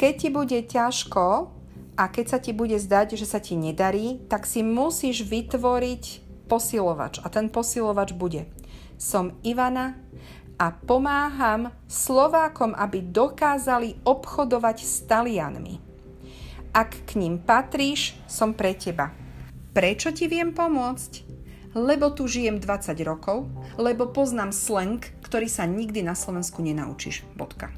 Keď ti bude ťažko a keď sa ti bude zdať, že sa ti nedarí, tak si musíš vytvoriť posilovač. A ten posilovač bude. Som Ivana a pomáham Slovákom, aby dokázali obchodovať s Talianmi. Ak k ním patríš, som pre teba. Prečo ti viem pomôcť? Lebo tu žijem 20 rokov, lebo poznám slang, ktorý sa nikdy na Slovensku nenaučíš. Bodka.